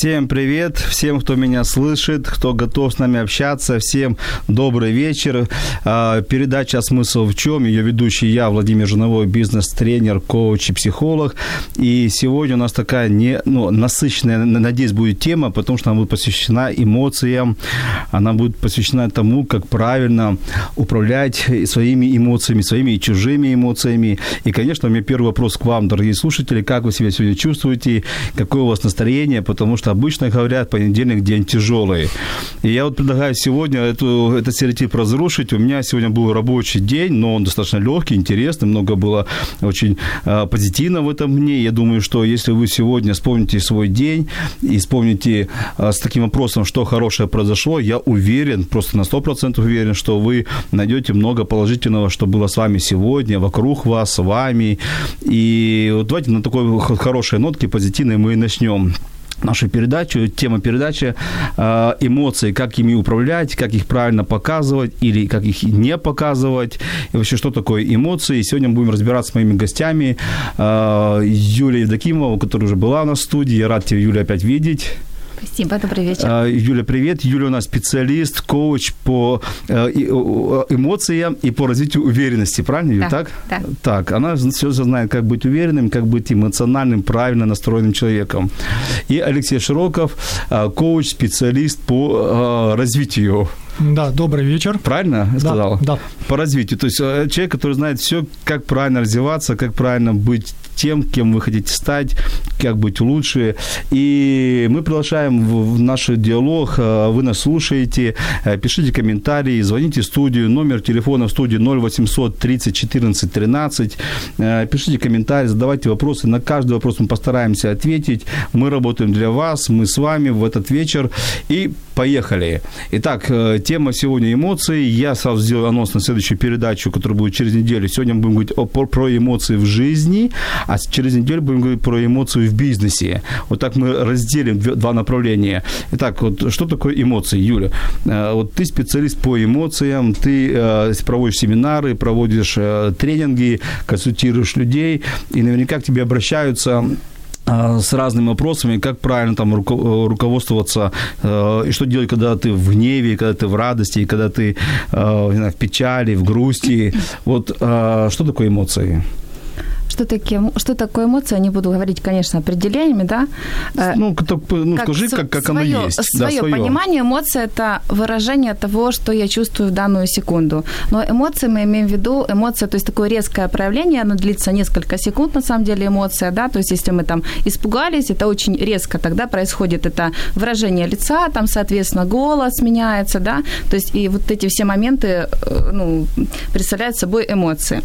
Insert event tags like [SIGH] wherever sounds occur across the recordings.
Всем привет, всем, кто меня слышит, кто готов с нами общаться, всем добрый вечер. А, передача «Смысл в чем?» Ее ведущий я, Владимир Жиновой, бизнес-тренер, коуч и психолог. И сегодня у нас такая не, ну, насыщенная, надеюсь, будет тема, потому что она будет посвящена эмоциям, она будет посвящена тому, как правильно управлять своими эмоциями, своими и чужими эмоциями. И, конечно, у меня первый вопрос к вам, дорогие слушатели, как вы себя сегодня чувствуете, какое у вас настроение, потому что обычно говорят, понедельник день тяжелый. И я вот предлагаю сегодня эту, этот стереотип разрушить. У меня сегодня был рабочий день, но он достаточно легкий, интересный, много было очень э, позитивно в этом дне. Я думаю, что если вы сегодня вспомните свой день и вспомните э, с таким вопросом, что хорошее произошло, я уверен, просто на 100% уверен, что вы найдете много положительного, что было с вами сегодня, вокруг вас, с вами. И вот давайте на такой хорошей нотке позитивной мы и начнем нашу передачу. Тема передачи э, эмоции, как ими управлять, как их правильно показывать или как их не показывать. И вообще, что такое эмоции. Сегодня мы будем разбираться с моими гостями. Э, Юлия Евдокимова, которая уже была в студии. Я рад тебя, Юля, опять видеть. Спасибо, добрый вечер. А, Юля, привет. Юля у нас специалист, коуч по э, эмоциям и по развитию уверенности, правильно, Юля, да, так? Да. Так, она все знает, как быть уверенным, как быть эмоциональным, правильно настроенным человеком. И Алексей Широков, э, коуч, специалист по э, развитию да, добрый вечер. Правильно я сказал? Да, да. По развитию. То есть человек, который знает все, как правильно развиваться, как правильно быть тем, кем вы хотите стать, как быть лучше. И мы приглашаем в наш диалог, вы нас слушаете, пишите комментарии, звоните в студию, номер телефона в студии 0800 30 14 13, пишите комментарии, задавайте вопросы, на каждый вопрос мы постараемся ответить. Мы работаем для вас, мы с вами в этот вечер. И поехали. Итак, тема сегодня эмоции. Я сразу сделаю анонс на следующую передачу, которая будет через неделю. Сегодня мы будем говорить о, про эмоции в жизни, а через неделю будем говорить про эмоции в бизнесе. Вот так мы разделим два направления. Итак, вот что такое эмоции, Юля? Вот ты специалист по эмоциям, ты проводишь семинары, проводишь тренинги, консультируешь людей, и наверняка к тебе обращаются с разными вопросами, как правильно там руководствоваться, и что делать, когда ты в гневе, когда ты в радости, когда ты не знаю, в печали, в грусти. Вот что такое эмоции? Что, такие, что такое эмоция, не буду говорить, конечно, определениями, да. Ну, ну как скажи, как, как свое, оно есть. Свое, да, свое понимание эмоция – это выражение того, что я чувствую в данную секунду. Но эмоции мы имеем в виду, эмоция, то есть такое резкое проявление, оно длится несколько секунд, на самом деле, эмоция, да, то есть если мы там испугались, это очень резко тогда происходит это выражение лица, там, соответственно, голос меняется, да, то есть и вот эти все моменты, ну, представляют собой эмоции.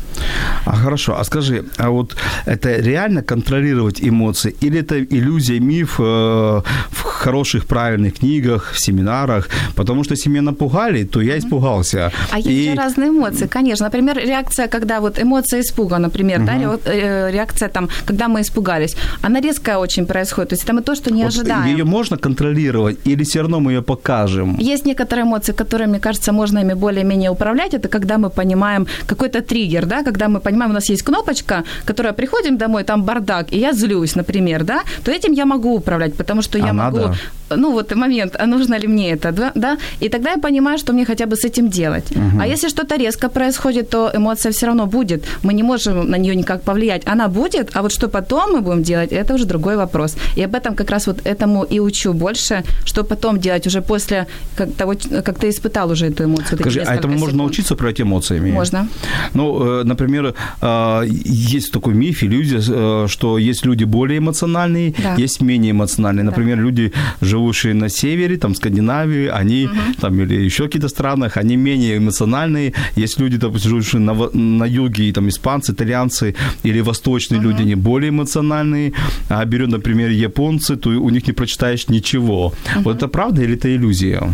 А, хорошо, а скажи, а вот это реально контролировать эмоции или это иллюзия, миф э, в хороших, правильных книгах, в семинарах? Потому что если меня напугали, то я испугался. А есть и... же разные эмоции, конечно. Например, реакция, когда вот эмоция испуга, например, uh-huh. да, реакция там, когда мы испугались, она резкая очень происходит. То есть это мы то, что не вот ожидаем. Ее можно контролировать или все равно мы ее покажем? Есть некоторые эмоции, которые, мне кажется, можно ими более-менее управлять. Это когда мы понимаем какой-то триггер, да, когда мы понимаем, у нас есть кнопочка, которая приходим домой, там бардак, и я злюсь, например, да, то этим я могу управлять, потому что я а могу... Ну, вот момент, а нужно ли мне это, да? И тогда я понимаю, что мне хотя бы с этим делать. Мгм. А если что-то резко происходит, то эмоция все равно будет. Мы не можем на нее никак повлиять. Она будет, а вот что потом мы будем делать, это уже другой вопрос. И об этом как раз вот этому и учу больше, что потом делать уже после как того, как ты испытал уже эту эмоцию. Скажи, а этому можно секунд. научиться управлять эмоциями? Можно. Ну, э, например, э, есть такой миф, иллюзия, э, что есть люди более эмоциональные, Да. есть менее эмоциональные. Например, люди, живущие на севере, там, Скандинавии, они, угу. там, или еще какие-то странах, они менее эмоциональные. Есть люди, допустим, живущие на, на юге, там, испанцы, итальянцы или восточные угу. люди, они более эмоциональные. А берем, например, японцы, то у них не прочитаешь ничего. Угу. Вот это правда или это иллюзия?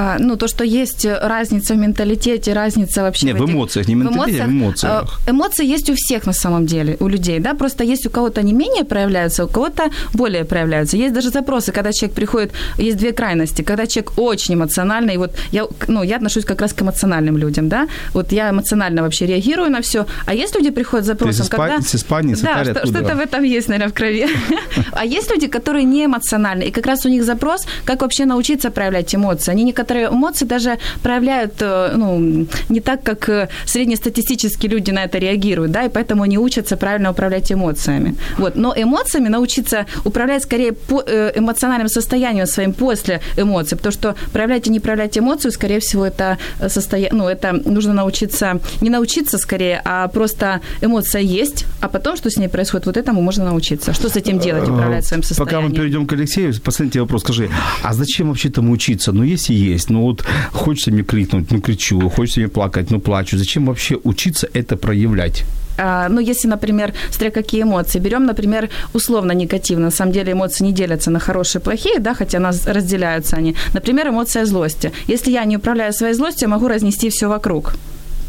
А, ну, то, что есть разница в менталитете, разница вообще... Нет, в, этих... в эмоциях, не в менталитете, в эмоциях. А, эмоции есть у всех на самом деле, у людей, да, просто есть у кого-то не менее проявляются, у кого-то более проявляются. Есть даже запросы, когда человек приходит, есть две крайности, когда человек очень эмоциональный, вот я, ну, я отношусь как раз к эмоциональным людям, да, вот я эмоционально вообще реагирую на все, а есть люди приходят с запросом, Ты когда... С Испании, с Да, что, что-то в этом есть, наверное, в крови. [LAUGHS] А есть люди, которые не эмоциональны, и как раз у них запрос, как вообще научиться проявлять эмоции. Они некоторые эмоции даже проявляют, э, ну, не так, как э, среднестатистические люди на это реагируют, да, и поэтому они учатся правильно управлять эмоциями. Вот. Но эмоциями научиться управлять скорее по э, эмоциональным состоянием своим после эмоций, потому что проявлять и не проявлять эмоцию, скорее всего, это состояние, ну, это нужно научиться, не научиться скорее, а просто эмоция есть, а потом, что с ней происходит, вот этому можно научиться. Что с этим делать, управлять своим состоянием? Пока мы перейдем к Алексею, последний вопрос, скажи, а зачем вообще этому учиться? Ну, есть и есть, ну вот Хочется мне крикнуть, ну кричу, хочется мне плакать, ну плачу. Зачем вообще учиться это проявлять? А, ну, если, например, смотря какие эмоции. Берем, например, условно негативно. На самом деле эмоции не делятся на хорошие и плохие, да, хотя нас разделяются они. Например, эмоция злости. Если я не управляю своей злостью, я могу разнести все вокруг.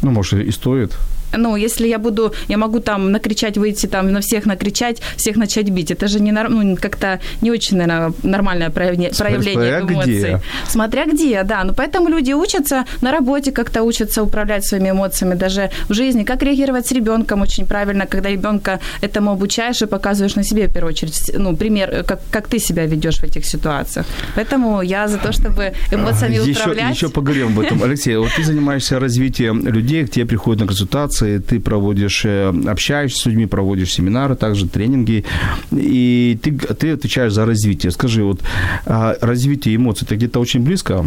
Ну, может, и стоит ну, если я буду, я могу там накричать, выйти там на всех накричать, всех начать бить. Это же не, ну, как-то не очень, наверное, нормальное проявление, проявление эмоций. Где. Смотря где, да. Ну, поэтому люди учатся на работе как-то учатся управлять своими эмоциями, даже в жизни. Как реагировать с ребенком очень правильно, когда ребенка этому обучаешь и показываешь на себе, в первую очередь, ну, пример, как, как ты себя ведешь в этих ситуациях. Поэтому я за то, чтобы эмоциями еще, управлять. Еще поговорим об этом. Алексей, вот ты занимаешься развитием людей, к тебе приходят на консультации, консультации, ты проводишь, э, общаешься с людьми, проводишь семинары, также тренинги, и ты, ты отвечаешь за развитие. Скажи, вот а, развитие эмоций, это где-то очень близко?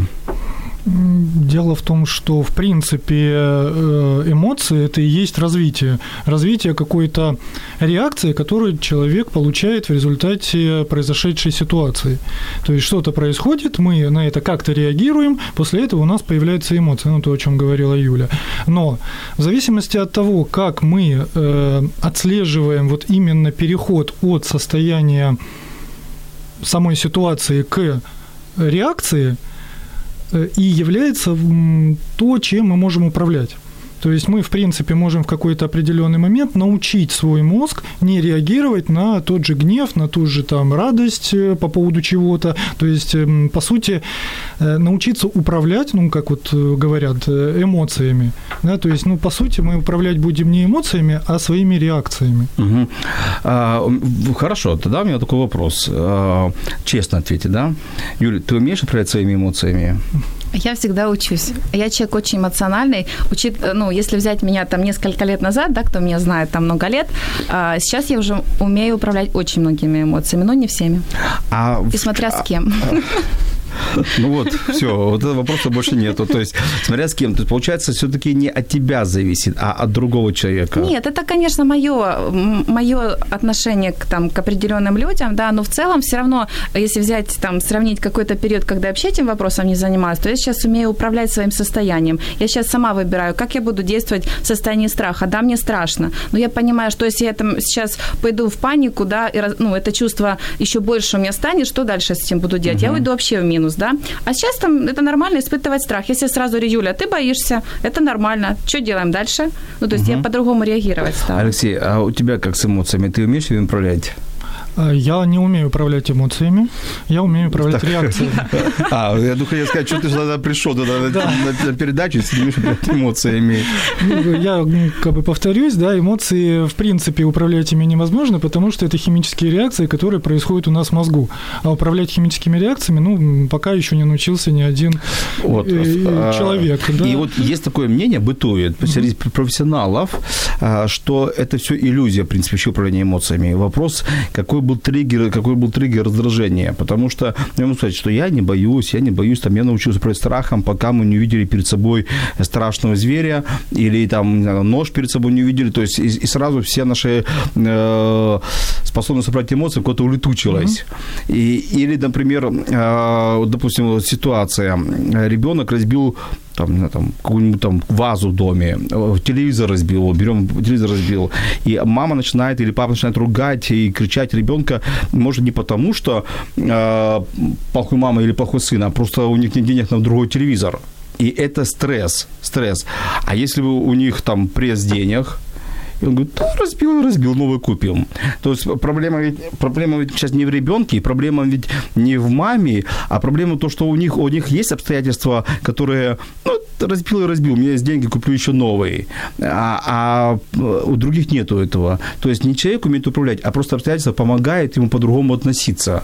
Дело в том, что, в принципе, э, эмоции – это и есть развитие. Развитие какой-то реакции, которую человек получает в результате произошедшей ситуации. То есть что-то происходит, мы на это как-то реагируем, после этого у нас появляются эмоции, ну, то, о чем говорила Юля. Но в зависимости от того, как мы э, отслеживаем вот именно переход от состояния самой ситуации к реакции – и является то, чем мы можем управлять. То есть мы, в принципе, можем в какой-то определенный момент научить свой мозг не реагировать на тот же гнев, на ту же там радость э, по поводу чего-то. То есть, эм, по сути, э, научиться управлять, ну, как вот говорят, эмоциями. Да? То есть, ну, по сути, мы управлять будем не эмоциями, а своими реакциями. Угу. А, хорошо, тогда у меня такой вопрос. А, честно ответьте, да? Юля, ты умеешь управлять своими эмоциями? Я всегда учусь. Я человек очень эмоциональный. Учит, ну, если взять меня там несколько лет назад, да, кто меня знает там много лет, а сейчас я уже умею управлять очень многими эмоциями, но не всеми. А, И смотря с кем. А, [LAUGHS] ну вот, все, вот этого вопроса больше нету. То есть, смотря с кем. То есть, получается, все-таки не от тебя зависит, а от другого человека. Нет, это, конечно, мое, мое отношение к, там, к определенным людям, да, но в целом все равно, если взять, там, сравнить какой-то период, когда я вообще этим вопросом не занимаюсь, то я сейчас умею управлять своим состоянием. Я сейчас сама выбираю, как я буду действовать в состоянии страха. Да, мне страшно, но я понимаю, что если я там сейчас пойду в панику, да, и, ну, это чувство еще больше у меня станет, что дальше с этим буду делать? Угу. Я уйду вообще в минус минус, да. А сейчас там это нормально испытывать страх. Если сразу Юля, ты боишься, это нормально. Что делаем дальше? Ну, то есть угу. я по-другому реагировать стала. Алексей, а у тебя как с эмоциями? Ты умеешь ими управлять? А, я не умею управлять эмоциями, я умею управлять так. реакциями. [LAUGHS] А, я думаю, хотел сказать, что ты тогда пришел туда да. на передачу с эмоциями. Ну, я как бы повторюсь, да, эмоции в принципе управлять ими невозможно, потому что это химические реакции, которые происходят у нас в мозгу. А управлять химическими реакциями, ну, пока еще не научился ни один вот. Э, а, человек. Да. И вот есть такое мнение, бытует среди профессионалов, а, что это все иллюзия, в принципе, еще управления эмоциями. Вопрос, какой был триггер, какой был триггер раздражения. Потому что, я могу сказать, что я не боюсь, я не боюсь, там, я научился управлять страхом, пока мы не увидели перед собой страшного зверя или там знаю, нож перед собой не увидели. То есть и, и сразу все наши э, способность управлять эмоции куда-то улетучилась. Mm-hmm. И, или, например, э, допустим, ситуация. Ребенок разбил там, там какую-нибудь там вазу в доме, э, телевизор разбил, берем телевизор разбил, и мама начинает или папа начинает ругать и кричать ребенка, может не потому, что э, плохой мама или плохой сын, а просто у них нет денег на другой телевизор. И это стресс, стресс. А если бы у них там пресс денег, и он говорит, да, разбил, разбил, новый купил. То есть проблема ведь, проблема ведь сейчас не в ребенке, проблема ведь не в маме, а проблема то, что у них, у них есть обстоятельства, которые, ну, разбил и разбил, у меня есть деньги, куплю еще новые. А, а у других нету этого. То есть не человек умеет управлять, а просто обстоятельства помогает ему по-другому относиться.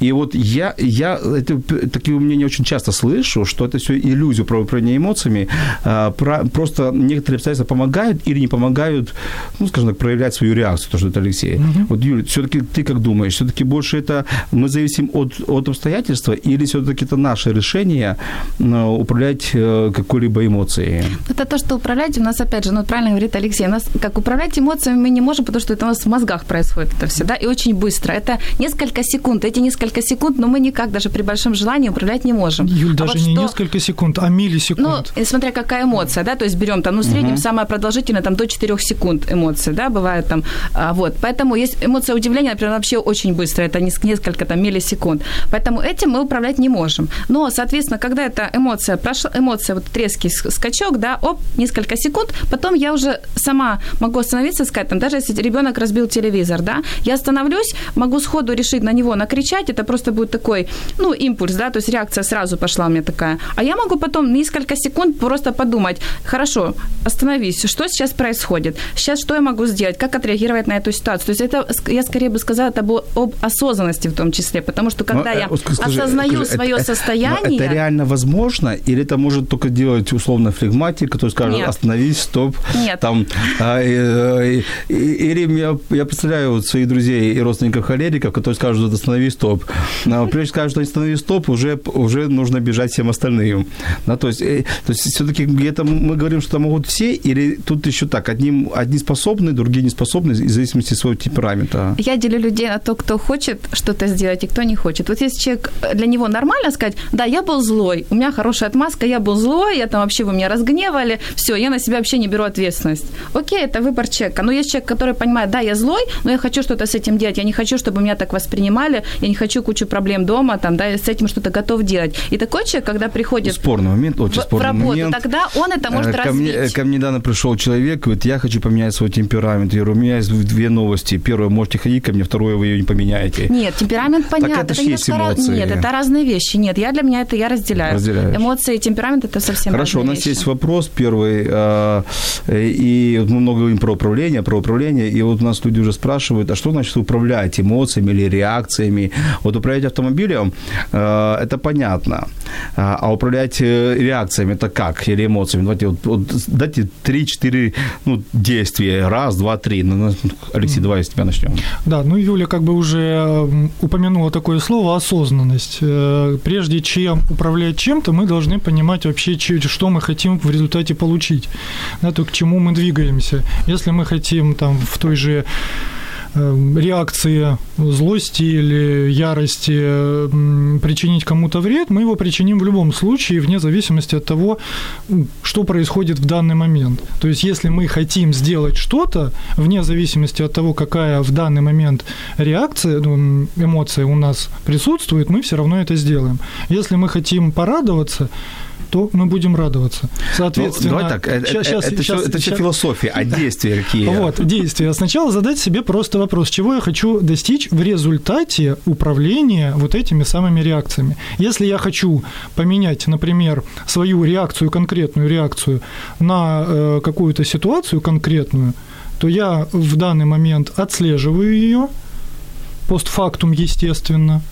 И вот я, я это, такие мнения очень часто слышу, что это все иллюзия про управление эмоциями. А, про, просто некоторые обстоятельства помогают или не помогают ну, скажем так, проявлять свою реакцию, то, что это Алексей. Угу. Вот, Юля, все-таки ты как думаешь, все-таки больше это мы зависим от, от обстоятельства или все-таки это наше решение э, управлять э, какой-либо эмоцией? Это то, что управлять у нас, опять же, ну, правильно говорит Алексей, у нас как управлять эмоциями мы не можем, потому что это у нас в мозгах происходит это все, да, и очень быстро. Это несколько секунд, эти несколько секунд, но мы никак даже при большом желании управлять не можем. Юль, а даже вот не что... несколько секунд, а миллисекунд. Ну, смотря какая эмоция, да, то есть берем там, ну, в среднем угу. самая продолжительная там до 4 секунд эмоции, да, бывают там, а, вот, поэтому есть эмоция удивления, например, вообще очень быстро, это несколько там миллисекунд, поэтому этим мы управлять не можем, но, соответственно, когда эта эмоция прошла, эмоция, вот резкий скачок, да, оп, несколько секунд, потом я уже сама могу остановиться и сказать, там, даже если ребенок разбил телевизор, да, я остановлюсь, могу сходу решить на него накричать, это просто будет такой, ну, импульс, да, то есть реакция сразу пошла у меня такая, а я могу потом несколько секунд просто подумать, хорошо, остановись, что сейчас происходит, сейчас что я могу сделать, как отреагировать на эту ситуацию. То есть это, я скорее бы сказала, это об, об осознанности в том числе, потому что когда но, я э, скажи, осознаю скажи, свое это, состояние... Это реально возможно? Или это может только делать условно флегматик, который скажет, Нет. остановись, стоп. Нет. Там, а, и, и, или я, я представляю вот своих друзей и родственников холериков, которые скажут, остановись, стоп. Но [LAUGHS] прежде скажут, что остановись, стоп, уже, уже нужно бежать всем остальным. Да, то есть, э, то есть все-таки где-то мы говорим, что могут все, или тут еще так, одни, одни способны, другие не способны, в зависимости от своего темперамента. Я делю людей на то, кто хочет что-то сделать и кто не хочет. Вот если человек, для него нормально сказать, да, я был злой, у меня хорошая отмазка, я был злой, я там вообще вы меня разгневали, все, я на себя вообще не беру ответственность. Окей, это выбор человека. Но есть человек, который понимает, да, я злой, но я хочу что-то с этим делать, я не хочу, чтобы меня так воспринимали, я не хочу кучу проблем дома, там, да, я с этим что-то готов делать. И такой человек, когда приходит спорный момент, очень в, спорный в работу, момент. тогда он это может ко развить. Мне, ко мне недавно пришел человек, говорит, я хочу поменять свой темперамент. Я говорю, у меня есть две новости. Первое, можете ходить ко мне, второе, вы ее не поменяете. Нет, темперамент понятно. Так это, это есть эмоции. Нет, это разные вещи. Нет, я для меня это я разделяю. Разделяешь. Эмоции и темперамент это совсем Хорошо, у нас вещи. есть вопрос первый. А, и мы много говорим про управление, про управление. И вот у нас люди уже спрашивают, а что значит управлять эмоциями или реакциями? Вот управлять автомобилем, а, это понятно. А, а управлять э, реакциями, это как? Или эмоциями? Давайте вот, вот дайте 3-4 ну, действия. Раз, два, три. Ну, ну, Алексей, давай с тебя начнем. Да, ну Юля как бы уже упомянула такое слово осознанность. Э, прежде чем управлять чем-то, мы должны понимать вообще, что мы хотим в результате получить, да, то к чему мы двигаемся. Если мы хотим там в той же реакции злости или ярости причинить кому-то вред, мы его причиним в любом случае, вне зависимости от того, что происходит в данный момент. То есть, если мы хотим сделать что-то, вне зависимости от того, какая в данный момент реакция, ну, эмоция у нас присутствует, мы все равно это сделаем. Если мы хотим порадоваться, то мы будем радоваться. Соответственно, ну, давай так, сейчас, это, это, сейчас, это все философия, а действия какие? Вот, действия. Сначала задать себе просто вопрос, чего я хочу достичь в результате управления вот этими самыми реакциями. Если я хочу поменять, например, свою реакцию, конкретную реакцию на э, какую-то ситуацию конкретную, то я в данный момент отслеживаю ее, постфактум, естественно,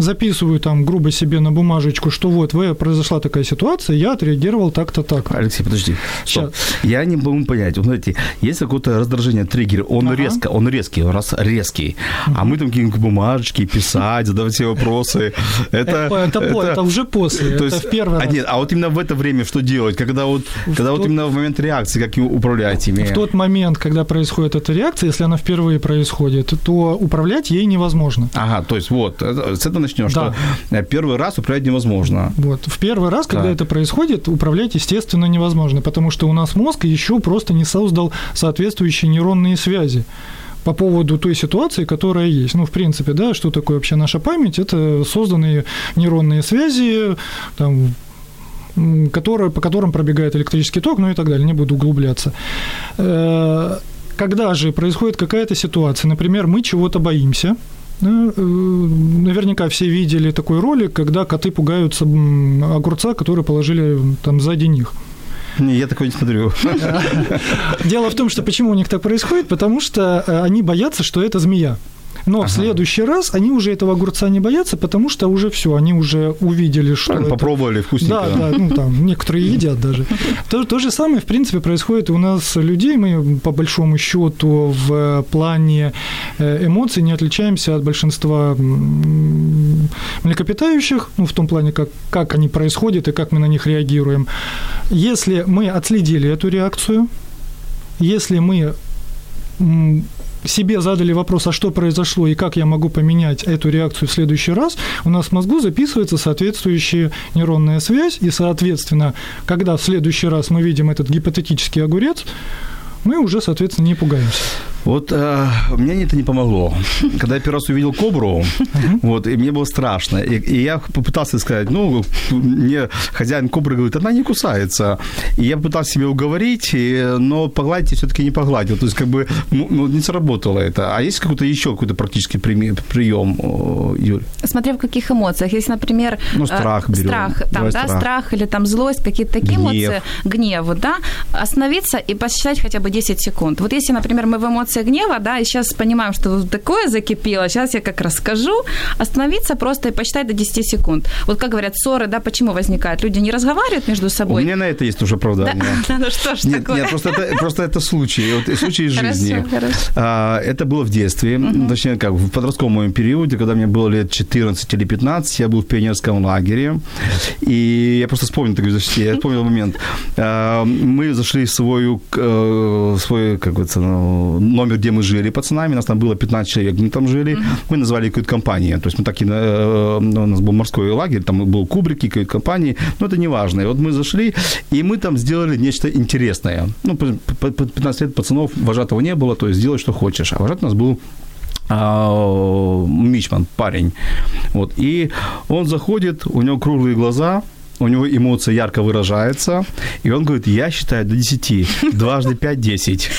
записываю там грубо себе на бумажечку, что вот в, произошла такая ситуация, я отреагировал так-то так. Алексей, подожди. Стоп. Я не могу понять. Вот знаете, есть какое-то раздражение, триггер, он ага. резко, он резкий, раз резкий. А мы там какие-нибудь бумажечки писать, задавать все вопросы. Это, это, это, это, это уже после, то это в первый а, раз. Нет, а вот именно в это время что делать? Когда вот, в когда тот, вот именно в момент реакции, как управлять ими? В тот момент, когда происходит эта реакция, если она впервые происходит, то управлять ей невозможно. Ага, то есть вот, с этого начнем, да. что первый раз управлять невозможно. Вот, в первый раз, когда да. это происходит, управлять, естественно, невозможно, потому что у нас мозг еще просто не создал соответствующие нейронные связи по поводу той ситуации, которая есть. Ну, в принципе, да, что такое вообще наша память? Это созданные нейронные связи, там, которые, по которым пробегает электрический ток, ну и так далее, не буду углубляться. Э, когда же происходит какая-то ситуация, например, мы чего-то боимся, э, Наверняка все видели такой ролик, когда коты пугаются огурца, который положили там сзади них. Не, я такой не смотрю. Дело в том, что почему у них так происходит, потому что э, они боятся, что это змея. Но ага. в следующий раз они уже этого огурца не боятся, потому что уже все, они уже увидели, что. это... Попробовали вкусненько. Да, да, ну там некоторые [LAUGHS] едят даже. То, то же самое, в принципе, происходит у нас людей. Мы, по большому счету, в плане э, эмоций не отличаемся от большинства млекопитающих, ну, в том плане, как, как они происходят и как мы на них реагируем. Если мы отследили эту реакцию, если мы себе задали вопрос, а что произошло и как я могу поменять эту реакцию в следующий раз, у нас в мозгу записывается соответствующая нейронная связь, и, соответственно, когда в следующий раз мы видим этот гипотетический огурец, мы уже, соответственно, не пугаемся. Вот э, мне это не помогло. Когда я первый раз увидел кобру, вот, и мне было страшно. И, и я попытался сказать, ну, мне хозяин кобры говорит, она не кусается. И я пытался себя уговорить, и, но погладить все-таки не погладил. То есть, как бы, ну, не сработало это. А есть какой-то еще какой-то практический прием, Юль? Смотря в каких эмоциях. Если, например... Ну, страх э, берем. Страх, там, да, страх. страх или там злость, какие-то такие гнев. эмоции, гнев, да, остановиться и посчитать хотя бы 10 секунд. Вот если, например, мы в эмоциях эмоция гнева, да, и сейчас понимаем, что такое закипело, сейчас я как расскажу, остановиться просто и посчитать до 10 секунд. Вот как говорят, ссоры, да, почему возникают? Люди не разговаривают между собой. У меня на это есть уже оправдание. Да? [LAUGHS] Ну что ж нет, такое? Нет, просто это, просто это случай, вот, случай из жизни. Хорошо, хорошо. А, это было в детстве, угу. точнее, как в подростковом моем периоде, когда мне было лет 14 или 15, я был в пионерском лагере, и я просто вспомнил, так, я вспомнил момент. А, мы зашли в свою, э, свой, как говорится, ну, номер, где мы жили пацанами, нас там было 15 человек, мы там жили, мы назвали кают-компания, то есть мы такие, э, у нас был морской лагерь, там был кубрики, кают-компании, но это не важно. И вот мы зашли, и мы там сделали нечто интересное. Ну, 15 лет пацанов вожатого не было, то есть сделай, что хочешь. А вожатый у нас был а, Мичман, парень. Вот. И он заходит, у него круглые глаза, у него эмоция ярко выражается, и он говорит, я считаю до 10, дважды 5 – 10.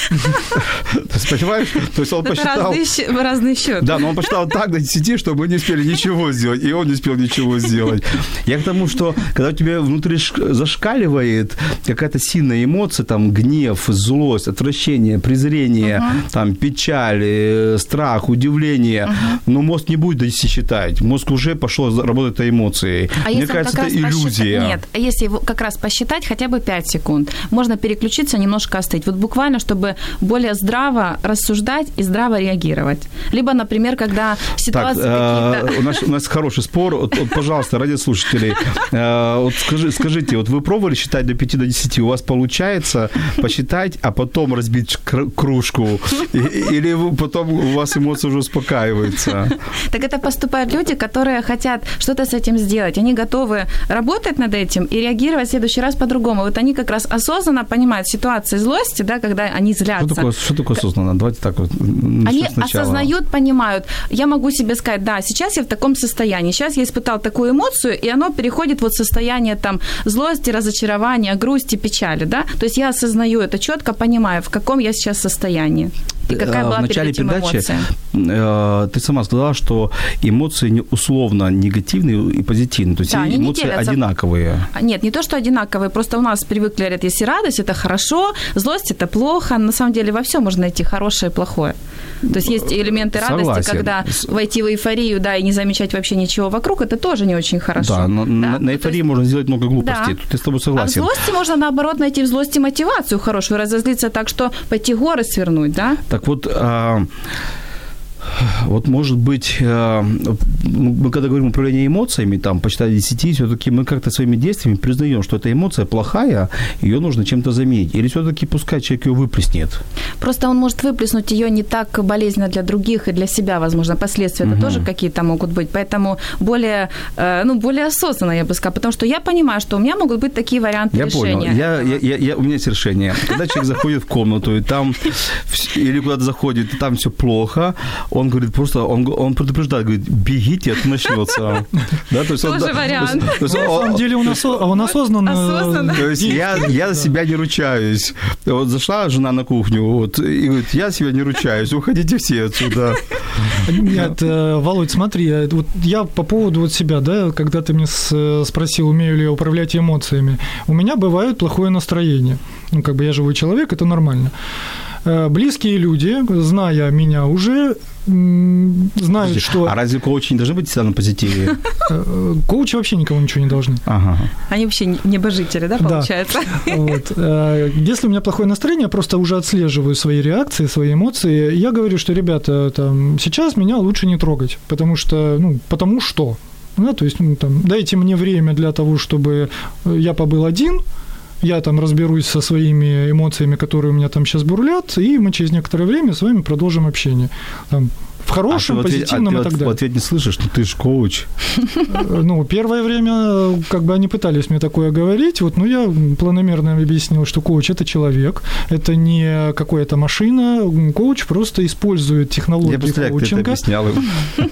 То есть, понимаешь? То есть он посчитал... Разный счет. Да, но он посчитал так до 10, что мы не успели ничего сделать, и он не успел ничего сделать. Я к тому, что когда у тебя внутри зашкаливает какая-то сильная эмоция, там гнев, злость, отвращение, презрение, uh-huh. там печаль, э, страх, удивление, uh-huh. но мозг не будет до 10 считать. Мозг уже пошел работать этой эмоцией. А Мне кажется, это иллюзия. Нет, если его как раз посчитать хотя бы 5 секунд, можно переключиться, немножко остыть. Вот буквально, чтобы более здраво рассуждать и здраво реагировать. Либо, например, когда ситуация так, э, у, нас, у нас хороший спор. Вот, вот пожалуйста, радиослушатели, э, вот скажи, скажите, вот вы пробовали считать до 5 до 10? У вас получается посчитать, а потом разбить кружку? Или потом у вас эмоции уже успокаиваются? Так это поступают люди, которые хотят что-то с этим сделать. Они готовы работать над этим и реагировать в следующий раз по-другому. Вот они как раз осознанно понимают ситуации злости, да, когда они злятся. Что такое, что такое осознанно? Давайте так вот. Они сначала. осознают, понимают. Я могу себе сказать, да, сейчас я в таком состоянии, сейчас я испытал такую эмоцию, и оно переходит вот в состояние там злости, разочарования, грусти, печали, да. То есть я осознаю это четко, понимаю, в каком я сейчас состоянии и какая а, была в начале передачи эмоция э, ты сама сказала, что эмоции не условно негативные и позитивные. То есть Да, эмоции одинаковые. А, Нет, не то, что одинаковые, просто у нас привыкли, говорят, если радость, это хорошо, злость – это плохо. На самом деле во всем можно найти хорошее и плохое. То есть есть элементы радости, Согласен. когда С- войти в эйфорию, да, и не замечать вообще ничего вокруг, это тоже не очень хорошо. Да, но на, на Ну, эйфории есть- можно сделать много глупостей. Да. Тут я с тобой А в согласен. злости можно, наоборот, найти в злости мотивацию хорошую, разозлиться так, что пойти горы свернуть, да? Так вот, а, вот может быть, ну, мы когда говорим управление эмоциями, там, почитать 10, все-таки мы как-то своими действиями признаем, что эта эмоция плохая, ее нужно чем-то заменить. Или все-таки пускай человек ее выплеснет. Просто он может выплеснуть ее не так болезненно для других и для себя, возможно, последствия это тоже какие-то могут быть. Поэтому более, э, ну, более осознанно, я бы сказала, потому что я понимаю, что у меня могут быть такие варианты Я решения. понял. Я, я, я, я- у меня есть решение. Когда человек заходит в комнату, и там, или куда-то заходит, и там все плохо, он говорит просто, он, он предупреждает, говорит, бегите, это начнется. Да, то есть он- Тоже да, вариант. то есть- то есть На он- самом деле он, осо- он осознанно... Осознанно. То есть я, я за себя не ручаюсь. Вот зашла жена на кухню, вот, и говорит, я себя не ручаюсь, уходите все отсюда. Нет, э, Володь, смотри, вот я по поводу вот себя, да, когда ты мне спросил, умею ли я управлять эмоциями, у меня бывает плохое настроение. Ну, как бы я живой человек, это нормально. Э, Близкие люди, зная меня уже, знают, что А разве коучи не должны быть всегда на позитиве? э, коучи вообще никому ничего не должны. Ага. Они вообще небожители, да, Да. получается? [LAUGHS] Вот. Э, Если у меня плохое настроение, я просто уже отслеживаю свои реакции, свои эмоции. Я говорю, что, ребята, там, сейчас меня лучше не трогать, потому что, ну, потому что. Да, то есть, ну, там, дайте мне время для того, чтобы я побыл один, я там разберусь со своими эмоциями, которые у меня там сейчас бурлят, и мы через некоторое время с вами продолжим общение. Там, в А ты хорошем, в ответ- позитивном а и ты так в далее. ответ не слышишь, что ты ж коуч. Э, Ну, первое время, как бы они пытались мне такое говорить, вот, но я планомерно объяснил, что коуч – это человек, это не какая-то машина, коуч просто использует Я технологии представляю, как ты это объяснял им. [LAUGHS]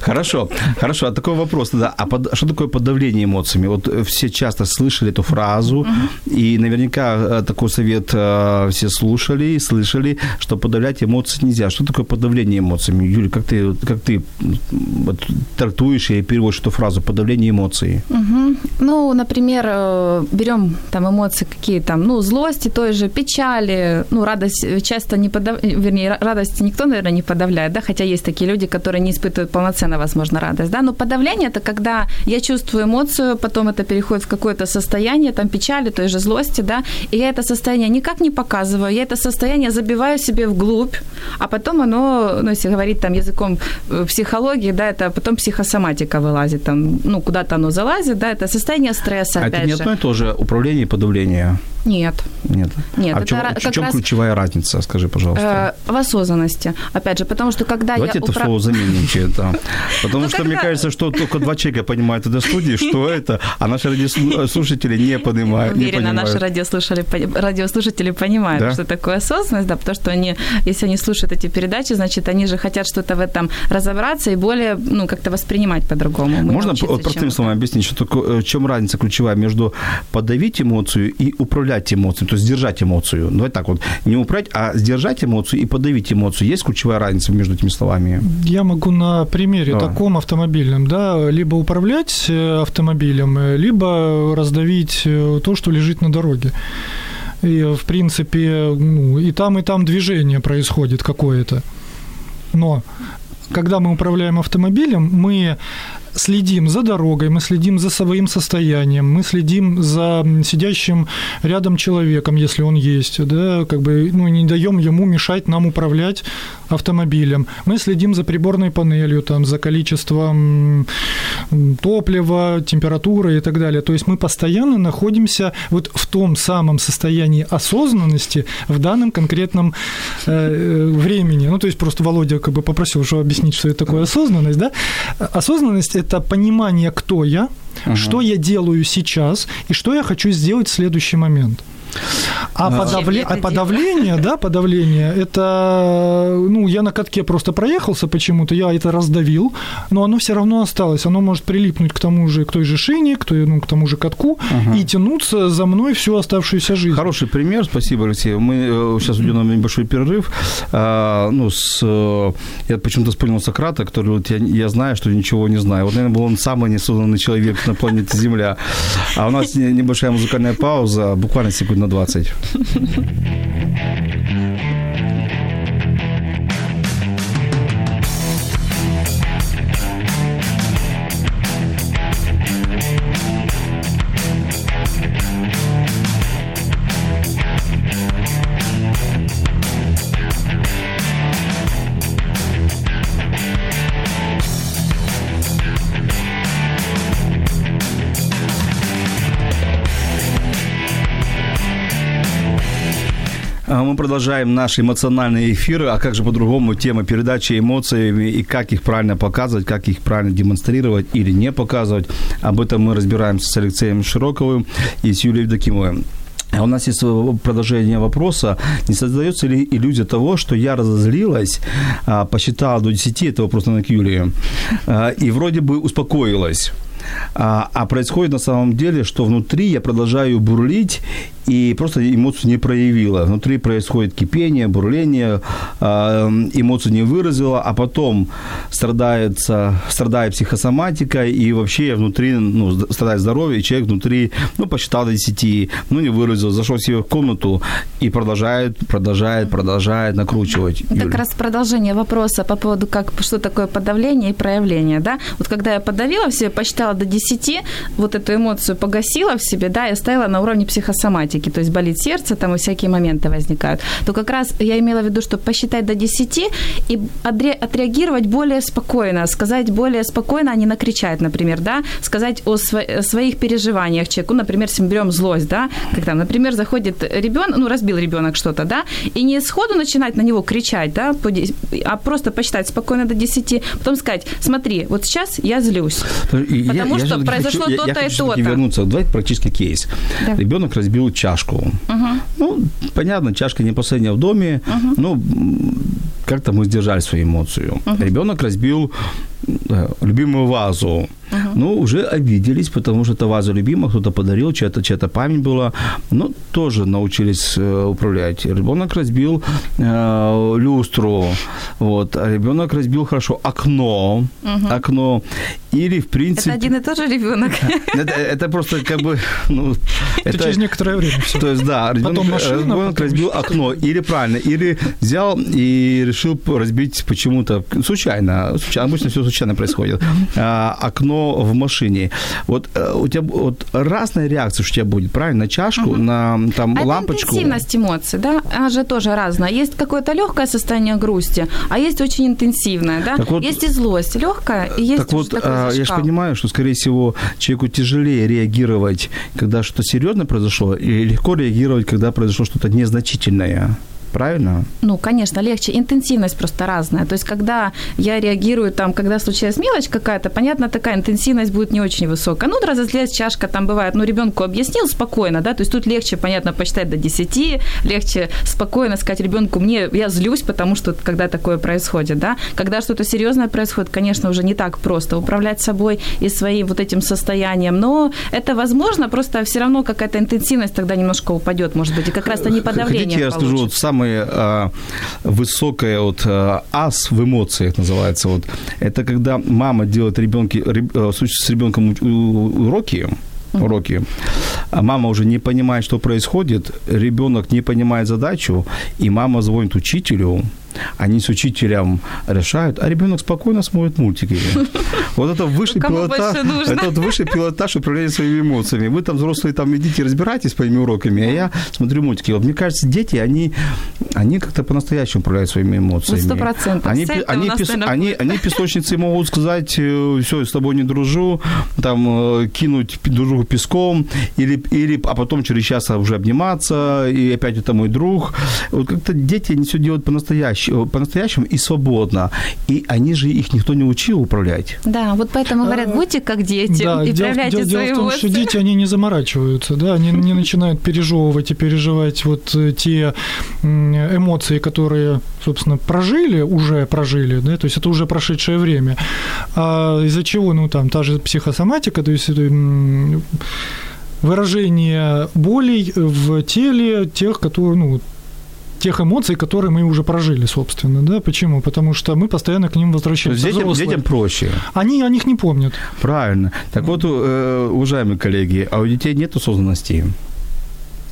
Хорошо, хорошо. А такой вопрос тогда. А под- что такое подавление эмоциями? Вот э, все часто слышали эту фразу, и наверняка э, такой совет все слушали и слышали, что подавлять эмоции нельзя. Что такое подавление эмоциями? Юля, как ты, как ты вот, трактуешь и переводишь эту фразу «подавление эмоций»? Мгм. Ну, например, э, берем там эмоции какие там, ну, злости той же, печали, ну, радость э, часто не подав... вернее, ра- радость никто, наверное, не подавляет, да, хотя есть такие люди, которые не испытывают полноценно, возможно, радость, да, но подавление – это когда я чувствую эмоцию, потом это переходит в какое-то состояние, там, печали, той же злости, да, и я это состояние никак не показываю, я это состояние забиваю себе вглубь, а потом оно, ну, если говорить там языком э, психологии, да, это потом психосоматика вылазит, там, ну, куда-то оно залазит, да, это состояние стресса, А опять это не же. одно и то же управление и подавление? Нет. Нет. Нет, а в это чем, ра- в чем раз- ключевая разница, скажи, пожалуйста? Э, в осознанности, опять же, потому что когда Давайте я это упра- слово заменим чем-то. [LAUGHS] Потому Ну, что мне кажется, что только два человека понимают это студии, что [LAUGHS] это, а наши радиослушатели не понимают. Уверена, наши радиослушатели, пони- радиослушатели понимают, что такое осознанность, да, потому что они, если они слушают эти передачи, значит, они же хотят что-то в этом разобраться и более, ну, как-то воспринимать по-другому. Можно простыми чему-то. словами объяснить, что э, в чем разница ключевая между подавить эмоцию и управлять эмоцией, то есть сдержать эмоцию? Ну, так вот, не управлять, а сдержать эмоцию и подавить эмоцию. Есть ключевая разница между этими словами? Я могу на примере Давай. таком автомобильном, да, либо управлять э, автомобилем, либо раздавить э, то, что лежит на дороге. И, в принципе, ну, и там, и там движение происходит какое-то. Но когда мы управляем автомобилем, мы следим за дорогой, мы следим за своим состоянием, мы следим за сидящим рядом человеком, если он есть, да, как бы, ну, не даем ему мешать нам управлять автомобилем. Мы следим за приборной панелью, там, за количеством топлива, температуры и так далее. То есть мы постоянно находимся вот в том самом состоянии осознанности в данном конкретном э, э, времени. Ну, то есть просто Володя как бы попросил, что объяснить, что это такое осознанность, да? Осознанность – это понимание, кто я, Ага. что я делаю сейчас и что я хочу сделать в следующий момент. А, подавле... а подавление, да, подавление, это, ну, я на катке просто проехался почему-то, я это раздавил, но оно все равно осталось, оно может прилипнуть к тому же, к той же шине, к, той, ну, к тому же катку ага. и тянуться за мной всю оставшуюся жизнь. Хороший пример, спасибо, Алексей. Мы э, сейчас уйдем на небольшой перерыв. А, ну, с, э, я почему-то вспомнил Сократа, который вот я, я знаю, что ничего не знаю. Вот, наверное, был он самый несозданный человек на планете Земля. А у нас небольшая музыкальная пауза, буквально секунд на 20. Продолжаем наши эмоциональные эфиры. А как же по-другому тема передачи эмоциями и как их правильно показывать, как их правильно демонстрировать или не показывать. Об этом мы разбираемся с Алексеем Широковым и с Юлией Евдокимовым. А у нас есть продолжение вопроса. Не создается ли иллюзия того, что я разозлилась, а, посчитала до 10, это вопрос на Юлии, а, и вроде бы успокоилась. А, а происходит на самом деле, что внутри я продолжаю бурлить и просто эмоцию не проявила. Внутри происходит кипение, бурление, а, эмоцию не выразила, а потом страдает, страдает психосоматика, и вообще внутри ну, страдает здоровье, и человек внутри, ну, посчитал до 10, ну, не выразил, зашел себе в комнату и продолжает, продолжает, продолжает накручивать. Это как раз продолжение вопроса по поводу, как, что такое подавление и проявление, да? Вот когда я подавила в себе, посчитала до 10, вот эту эмоцию погасила в себе, да, и оставила на уровне психосоматики. То есть болит сердце, там и всякие моменты возникают, то как раз я имела в виду, что посчитать до 10 и отреагировать более спокойно, сказать более спокойно, а не накричать, например, да, сказать о, своих переживаниях человеку, например, если мы берем злость, да, как там, например, заходит ребенок, ну, разбил ребенок что-то, да, и не сходу начинать на него кричать, да, а просто посчитать спокойно до 10, потом сказать, смотри, вот сейчас я злюсь, и потому я, что я произошло хочу, то-то я, я и то-то. вернуться, давайте практически кейс. Да. Ребенок разбил чашку. Угу. Ну, понятно, чашка не последняя в доме. Угу. Ну, как-то мы сдержали свою эмоцию. Угу. Ребенок разбил любимую вазу. Uh-huh. Ну, уже обиделись, потому что это ваза любимая, кто-то подарил, чья-то, чья-то память была. Ну, тоже научились э, управлять. Ребенок разбил э, люстру, вот, а ребенок разбил хорошо окно, uh-huh. окно. Или, в принципе... Это один и тот же ребенок. [LAUGHS] Это, это просто как бы... Ну, это, это через некоторое время. То есть, да, ребенок, потом машина, ребенок потом... разбил окно. Или правильно, или взял и решил разбить почему-то случайно. случайно обычно все случайно происходит. А, окно в машине. Вот э, у тебя вот разная реакция что у тебя будет, правильно? На чашку, угу. на там а лампочку. Это интенсивность эмоций, да? Она же тоже разная. Есть какое-то легкое состояние грусти, а есть очень интенсивное, да? Так вот, есть и злость легкая, и есть так вот, а, я же понимаю, что, скорее всего, человеку тяжелее реагировать, когда что-то серьезное произошло, и легко реагировать, когда произошло что-то незначительное правильно? Ну, конечно, легче. Интенсивность просто разная. То есть, когда я реагирую, там, когда случилась мелочь какая-то, понятно, такая интенсивность будет не очень высокая. Ну, разозлилась чашка, там бывает, ну, ребенку объяснил спокойно, да, то есть тут легче, понятно, посчитать до 10, легче спокойно сказать ребенку, мне, я злюсь, потому что когда такое происходит, да. Когда что-то серьезное происходит, конечно, уже не так просто управлять собой и своим вот этим состоянием, но это возможно, просто все равно какая-то интенсивность тогда немножко упадет, может быть, и как раз-то не подавление Хотите, я скажу вот самое а, высокое вот а, ас в эмоциях называется вот. Это когда мама делает ребенке, реб, а, с ребенком уроки, уроки. А мама уже не понимает, что происходит, ребенок не понимает задачу, и мама звонит учителю, они с учителем решают, а ребенок спокойно смотрит мультики. [LAUGHS] Вот это высший пилотаж, это вот высший пилотаж управления своими эмоциями. Вы там взрослые там идите разбирайтесь своими уроками, а я смотрю мультики. Вот мне кажется, дети, они, они как-то по-настоящему управляют своими эмоциями. Сто процентов. Они, они, пес, они, они песочницы могут сказать, э, все, с тобой не дружу, там э, кинуть друг песком, или, или, а потом через час уже обниматься, и опять это мой друг. Вот как-то дети, они все делают по-настоящему по-настоящему, по-настоящему и свободно. И они же, их никто не учил управлять. Да, вот поэтому говорят, А, будьте как дети Да, и дело, проявляйте дело- дело свои в том, что дети, они не заморачиваются, да, они не начинают пережевывать и переживать вот э, те эмоции, которые, собственно, прожили, уже прожили, да, то есть это уже прошедшее время. А из-за чего, ну, там, та же психосоматика, то есть м, выражение болей в теле тех, которые, ну, тех эмоций, которые мы уже прожили, собственно, да, почему? Потому что мы постоянно к ним возвращаемся. детям, Взрослые. детям проще. Они о них не помнят. Правильно. Так вот, э, уважаемые коллеги, а у детей нет осознанности?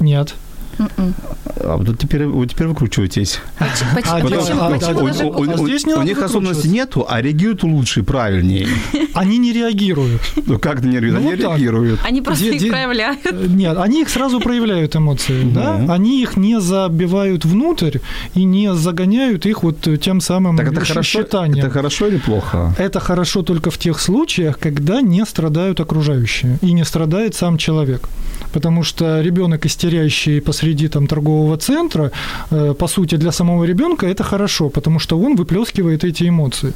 Нет. А вот теперь, вот теперь выкручивайтесь. Поч- А, а, у, А них выкручиваться. нету, а реагируют лучше и правильнее. [LAUGHS] Они не реагируют. Ну как не реагируют? Ну, Они реагируют. Они просто их проявляют. Э, Нет, они их сразу проявляют эмоции, да? Они их не забивают внутрь и не загоняют их вот э, тем самым Так это хорошо, это хорошо или плохо? Это хорошо только в тех случаях, когда не страдают окружающие и не страдает сам человек. Потому что ребенок, истерящий посреди там, торгового центра, э, по сути, для самого ребенка это хорошо, потому что он выплескивает эти эмоции.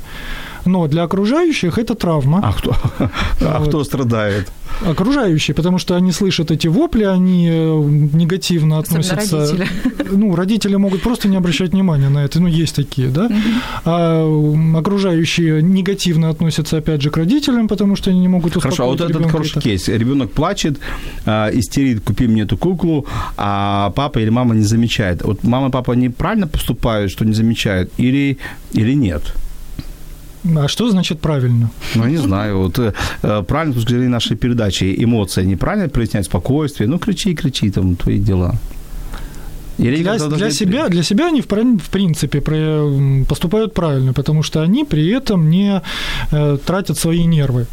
Но для окружающих это травма. А кто, [LAUGHS] а Вот. кто страдает? Окружающие, потому что они слышат эти вопли, они э, негативно Особенно относятся. родители. [LAUGHS] Ну, родители могут просто не обращать внимания на это, ну, есть такие, да. А окружающие негативно относятся, опять же, к родителям, потому что они не могут успокоить Хорошо, а вот этот хороший Это- кейс. Ребенок плачет, а, истерит, купи мне эту куклу, а папа или мама не замечает. Вот мама и папа неправильно поступают, что не замечают, или, или нет? А что значит правильно? Ну, не знаю. Вот э, э, правильно, с точки зрения нашей передачи, эмоции неправильно прояснять спокойствие. Ну, кричи, кричи, там, твои дела. Или Для, для себя, для себя они в, в принципе поступают правильно, потому что они при этом не э, тратят свои нервы.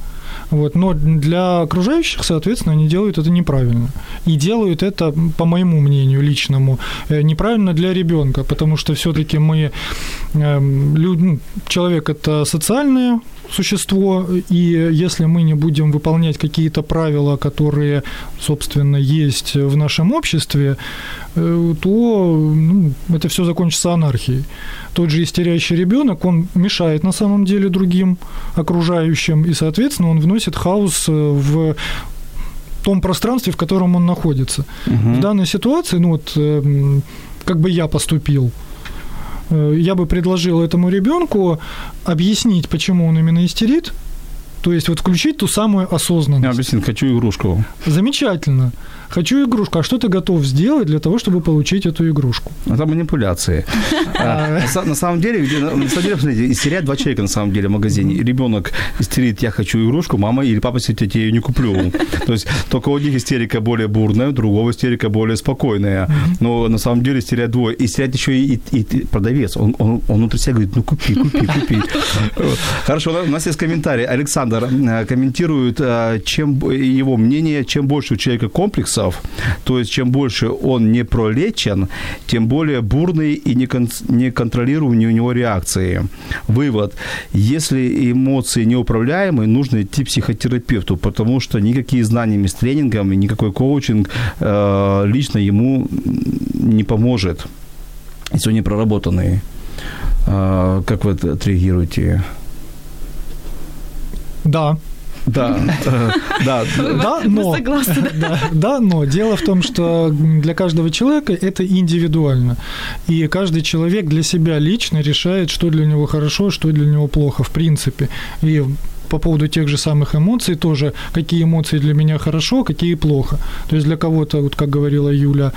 Вот, но для окружающих, соответственно, они делают это неправильно. И делают это, по моему мнению личному, э, неправильно для ребенка, потому что все-таки мы, эм, ну, человек это социальное существо, и если мы не будем выполнять какие-то правила, которые, собственно, есть в нашем обществе, э, то ну, это все закончится анархией. Тот же истерящий ребенок, он мешает на самом деле другим окружающим, и, соответственно, он вносит хаос э, в том пространстве, в котором он находится. Мгм. В данной ситуации, ну вот, эм, как бы я поступил, я бы предложил этому ребенку объяснить, почему он именно истерит, то есть вот включить ту самую Я осознанность. объясню, хочу игрушку. Замечательно. Хочу игрушку. А что ты готов сделать для того, чтобы получить эту игрушку? Это манипуляции. [LAUGHS] А, на са- На самом деле, на самом деле, смотрите, истерят два человека на самом деле в магазине. Ребенок истерит, я хочу игрушку, мама или папа сидит, я тебе ее не куплю. То есть только у одних истерика более бурная, у другого истерика более спокойная. Но на самом деле истерят двое. Истерят еще и, и- и продавец. Он, он, он внутри себя говорит, ну купи, купи, купи. Хорошо, у нас есть комментарий. Александр э, комментирует, э, чем его мнение, чем больше у человека комплексов, то есть чем больше он не пролечен, тем более бурные и некон- неконтролируемые у него реакции. Вывод. Если эмоции неуправляемые, нужно идти психотерапевту, потому что никакие знания с тренингами, никакой коучинг э, лично ему не поможет, если не проработанный. Э, как вы отреагируете? Да. Да, э, да, [LAUGHS] Да, Мы но, да. да, да, но дело в том, что для каждого человека это индивидуально. И каждый человек для себя лично решает, что для него хорошо, что для него плохо, в принципе. И по поводу тех же самых эмоций тоже, какие эмоции для меня хорошо, какие плохо. То есть для кого-то, вот как говорила Юля,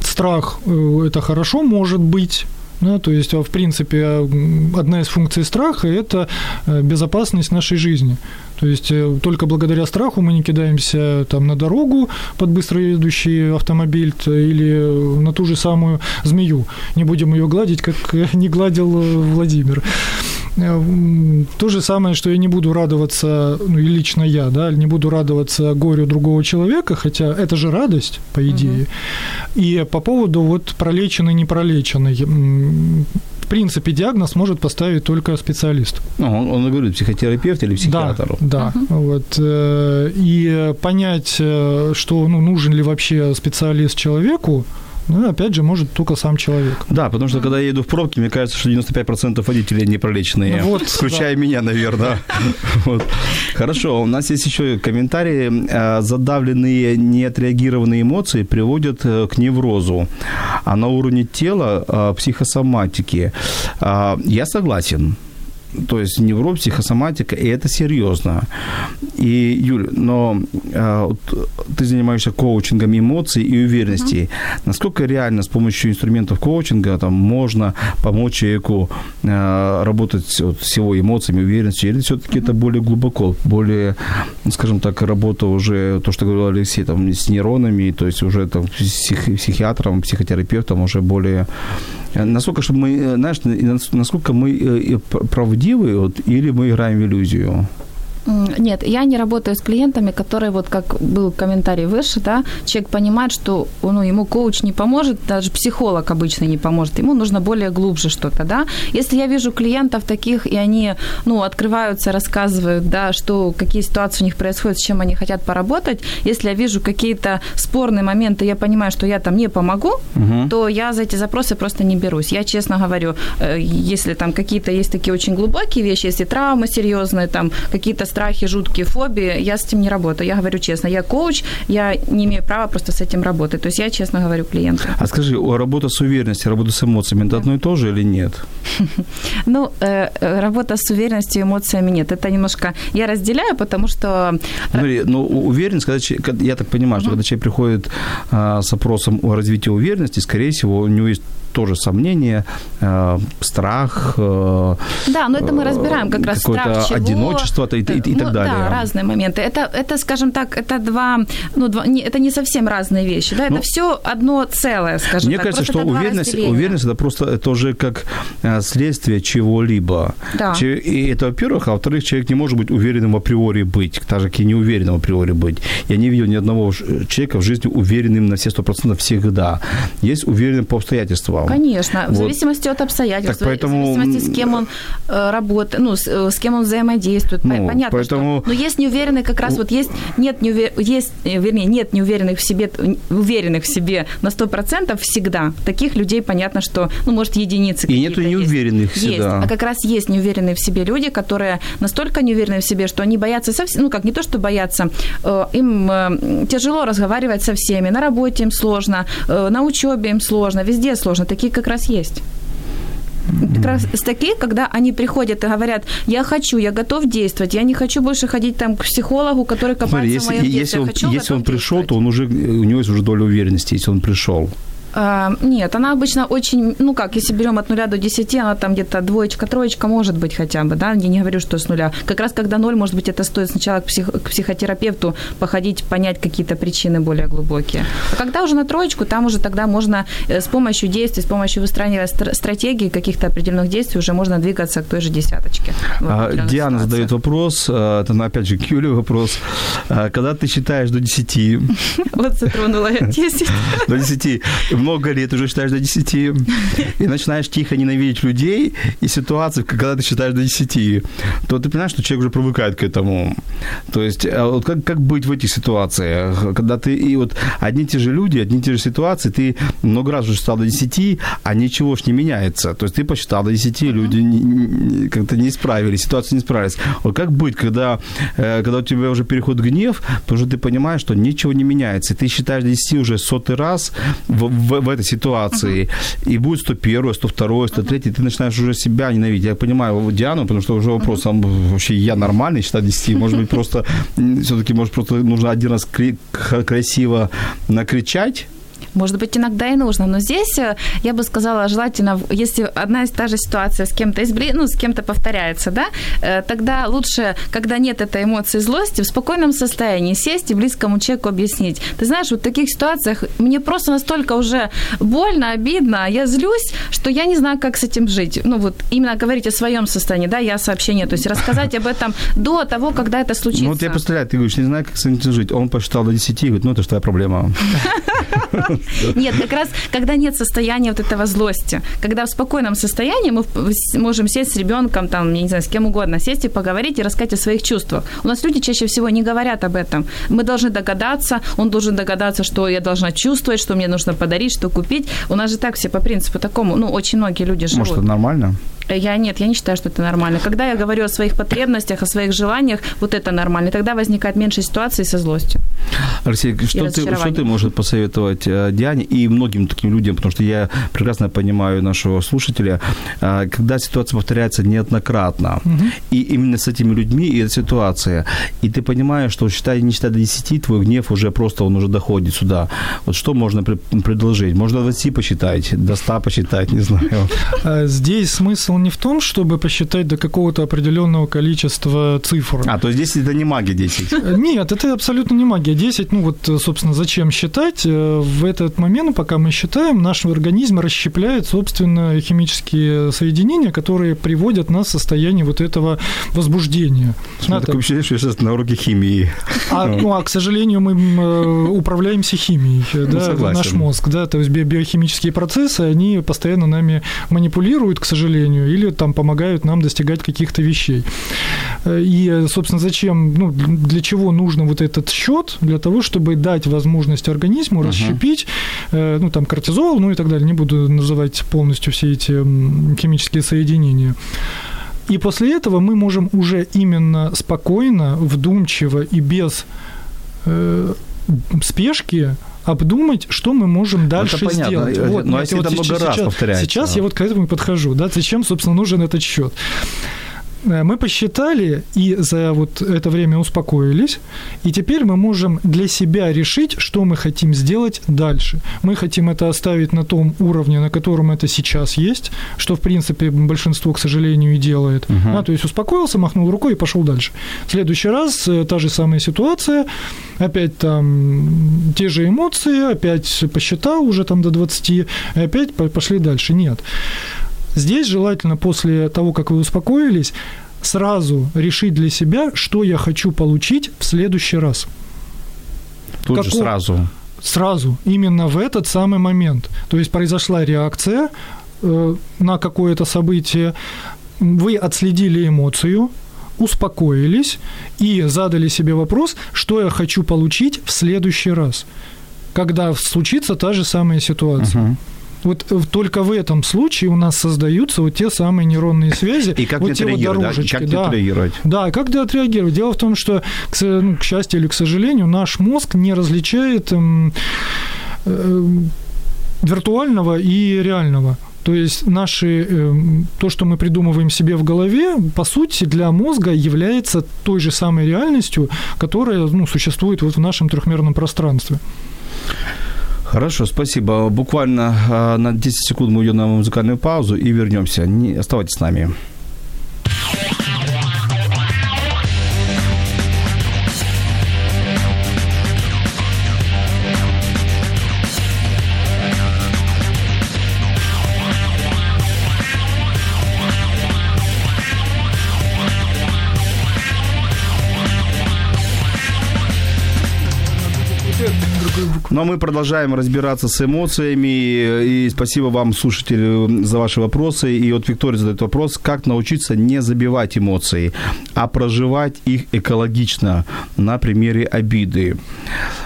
страх э, это хорошо может быть, да, то есть, а, в принципе, м, одна из функций страха – это э, безопасность нашей жизни. То есть э, только благодаря страху мы не кидаемся там на дорогу под быстро едущий автомобиль или э, на ту же самую змею. Не будем ее гладить, как не гладил Владимир. То же самое, что я не буду радоваться, ну и лично я, да, не буду радоваться горю другого человека, хотя это же радость, по идее. И по поводу вот пролеченный, не пролеченный, в принципе, диагноз может поставить только специалист. Ну, он, он говорит, психотерапевт или психиатр. Да, да. Вот, э, и понять, э, что ну, нужен ли вообще специалист человеку, Ну, опять же, может только сам человек. Да, потому что когда я еду в пробке, мне кажется, что 95% водителей не пролеченные. Ну вот, включая меня, наверное. [LAUGHS] Вот. Хорошо, у нас есть еще комментарии. Э, Задавленные, неотреагированные эмоции приводят э, к неврозу, а на уровне тела э, психосоматики. Я согласен. То есть невроз, психосоматика, и это серьезно. И, Юль, но э, вот ты занимаешься коучингом эмоций и уверенности. Насколько реально с помощью инструментов коучинга там, можно помочь человеку э, работать вот, с его эмоциями, уверенностью? Или все-таки это более глубоко, более, ну, скажем так, работа уже, то, что говорил Алексей, там, с нейронами, то есть уже там, псих, психиатром, психотерапевтом уже более Э, насколько же мы, э, знаешь, насколько мы э, правдивы, вот, или мы играем в иллюзию? Нет, я не работаю с клиентами, которые, вот как был комментарий выше, да, человек понимает, что ну, ему коуч не поможет, даже психолог обычно не поможет, ему нужно более глубже что-то, да. Если я вижу клиентов таких, и они, ну, открываются, рассказывают, да, что, какие ситуации у них происходят, с чем они хотят поработать, если я вижу какие-то спорные моменты, я понимаю, что я там не помогу, угу. то я за эти запросы просто не берусь. Я честно говорю, э, если там какие-то есть такие очень глубокие вещи, если травмы серьезные, там какие-то страхи, жуткие фобии, я с этим не работаю. Я говорю честно, я коуч, я не имею права просто с этим работать. То есть я честно говорю клиенту. А скажи, работа с уверенностью, работа с эмоциями, это одно и то же или нет? [LAUGHS] Ну, э, э, работа с уверенностью и эмоциями нет. Это немножко я разделяю, потому что... Э, Смотри, ну, уверенность, когда, я так понимаю, что когда человек приходит а, с опросом о развитии уверенности, скорее всего, у него есть тоже сомнения, э, страх. Э, да, но это мы разбираем как раз страх чего. одиночество и, и, и ну, так далее. Да, разные моменты. Это, это, скажем так, это два, ну, два, не, это не совсем разные вещи, да, это ну, все одно целое, скажем мне так. Мне кажется, что уверенность, уверенность это просто это уже как э, следствие чего-либо. Да. И это, во-первых, а во-вторых, человек не может быть уверенным априори быть, так же, как и неуверенным априори быть. Я не видел ни одного человека в жизни уверенным на все сто процентов всегда. Есть уверенным по обстоятельствам. Конечно, в вот. зависимости от обстоятельств, так поэтому... в зависимости, с кем он э, работает, ну, с, э, с кем он взаимодействует. Ну, Понятно, поэтому... что... Но есть неуверенные как раз, вот есть, нет неувер... есть, э, вернее, нет неуверенных в себе, уверенных в себе на 100% всегда. Таких людей, понятно, что, ну, может, единицы И нету неуверенных есть. Есть, а как раз есть неуверенные в себе люди, которые настолько неуверенные в себе, что они боятся совсем, ну, как не то, что боятся, им тяжело разговаривать со всеми, на работе им сложно, на учебе им сложно, везде сложно такие как раз есть. Как раз такие, когда они приходят и говорят, я хочу, я готов действовать, я не хочу больше ходить там к психологу, который копается Смотри, если, в моем если детстве. Он, хочу, если он пришел, то он уже, у него есть уже доля уверенности, если он пришел. А, нет, она обычно очень, ну как, если берем от нуля до 10, она там где-то двоечка, троечка может быть хотя бы, да, я не говорю, что с нуля. Как раз когда ноль, может быть, это стоит сначала к, псих, к психотерапевту походить, понять какие-то причины более глубокие. А когда уже на троечку, там уже тогда можно э, с помощью действий, с помощью выстраивания стратегии каких-то определенных действий уже можно двигаться к той же десяточке. А, Диана задает вопрос, а, это опять же к Юле вопрос. А, когда ты считаешь до 10? [LAUGHS] Вот затронула я 10. До 10 много лет уже считаешь до 10, и начинаешь тихо ненавидеть людей и ситуации, когда ты считаешь до 10, то ты понимаешь, что человек уже привыкает к этому. То есть, а вот как, как быть в этих ситуациях, когда ты, и вот одни и те же люди, одни и те же ситуации, ты много раз уже считал до 10, а ничего ж не меняется. То есть ты посчитал до 10, люди как-то не исправились, ситуации не справились. Вот как быть, когда, э, когда у тебя уже переход гнев, то уже ты понимаешь, что ничего не меняется, ты считаешь до 10 уже сотый раз в, в, в этой ситуации, uh-huh. и будет 101, 102, 103, uh-huh. ты начинаешь уже себя ненавидеть. Я понимаю Диану, потому что уже вопрос, uh-huh. вообще я нормальный, считать 10, может быть, просто, все-таки, может, просто нужно один раз красиво накричать, может быть, иногда и нужно. Но здесь, э, я бы сказала, желательно, если одна и та же ситуация с кем-то избли... ну, с кем-то повторяется, да, э, тогда лучше, когда нет этой эмоции злости, в спокойном состоянии сесть и близкому человеку объяснить. Ты знаешь, вот в таких ситуациях мне просто настолько уже больно, обидно, я злюсь, что я не знаю, как с этим жить. Ну, вот именно говорить о своем состоянии, да, я сообщение, то есть [LAUGHS] рассказать об этом до того, когда это случится. Ну, вот я представляю, ты говоришь, не знаю, как с этим жить. Он посчитал до 10 и говорит, ну, это что твоя проблема. [LAUGHS] [LAUGHS] Нет, как раз, когда нет состояния вот этого злости, когда в спокойном состоянии мы можем сесть с ребенком, там, я не знаю, с кем угодно, сесть и поговорить и рассказать о своих чувствах. У нас люди чаще всего не говорят об этом. Мы должны догадаться, он должен догадаться, что я должна чувствовать, что мне нужно подарить, что купить. У нас же так все по принципу такому, ну, очень многие люди живут. Может, это нормально? Я нет, я не считаю, что это нормально. Когда я говорю о своих потребностях, о своих желаниях, вот это нормально. И тогда возникает меньше ситуаций со злостью. Алексей, что ты, что ты можешь посоветовать э, Диане и многим таким людям, потому что я прекрасно понимаю нашего слушателя, э, когда ситуация повторяется неоднократно, угу. и именно с этими людьми и эта ситуация, и ты понимаешь, что считай, не считай до 10, твой гнев уже просто, он уже доходит сюда. Вот что можно предложить? Можно до 20 посчитать, до 100 посчитать, не знаю. А здесь смысл не в том, чтобы посчитать до какого-то определенного количества цифр. А, то есть 10 это не магия 10? Э, нет, это абсолютно не магия 10. Ну вот, собственно, зачем считать? Э, в этот момент, пока мы считаем, наш организм расщепляет, собственно, химические соединения, которые приводят нас в состояние вот этого возбуждения. Смотри, такое ощущение, что я сейчас на уроке химии. А, ну, а, к сожалению, мы э, управляемся химией, ну, да, согласен. наш мозг, да, то есть биохимические процессы, они постоянно нами манипулируют, к сожалению, или там помогают нам достигать каких-то вещей. Э, и, собственно, зачем, ну, для чего нужно вот этот счет? Для того, чтобы дать возможность организму uh-huh. расщепить, э, ну, там, кортизол, ну и так далее. Не буду называть полностью все эти химические соединения. И после этого мы можем уже именно спокойно, вдумчиво и без э, спешки обдумать, что мы можем ну, дальше это сделать. Э, вот, Но ну, если вот это много сейчас, раз повторяется. Сейчас я вот к этому и подхожу, да, зачем, собственно, нужен этот счет. Э, мы посчитали и за вот это время успокоились, и теперь мы можем для себя решить, что мы хотим сделать дальше. Мы хотим это оставить на том уровне, на котором это сейчас есть, что, в принципе, большинство, к сожалению, и делает. Uh-huh. А, то есть успокоился, махнул рукой и пошел дальше. В следующий раз э, та же самая ситуация, опять там те же эмоции, опять посчитал уже там до 20, и опять пошли дальше. Нет. Здесь желательно после того, как вы успокоились, сразу решить для себя, что я хочу получить в следующий раз. Тут Каков... же сразу. Сразу, именно в этот самый момент. То есть произошла реакция э, на какое-то событие, вы отследили эмоцию, успокоились и задали себе вопрос, что я хочу получить в следующий раз, когда случится та же самая ситуация. Uh-huh. Вот только в этом случае у нас создаются вот те самые нейронные связи, и как вот те вот дорожечки. Да? Как да. отреагировать? Да, как отреагировать? Дело в том, что, к, ну, к счастью или к сожалению, наш мозг не различает э, э, виртуального и реального. То есть наши, э, то, что мы придумываем себе в голове, по сути, для мозга является той же самой реальностью, которая ну, существует вот в нашем трехмерном пространстве. Хорошо, спасибо. Буквально а, на 10 секунд мы уйдем на музыкальную паузу и вернемся. Не оставайтесь с нами. Но мы продолжаем разбираться с эмоциями. И спасибо вам, слушатели, за ваши вопросы. И вот Виктория задает вопрос, как научиться не забивать эмоции, а проживать их экологично на примере обиды.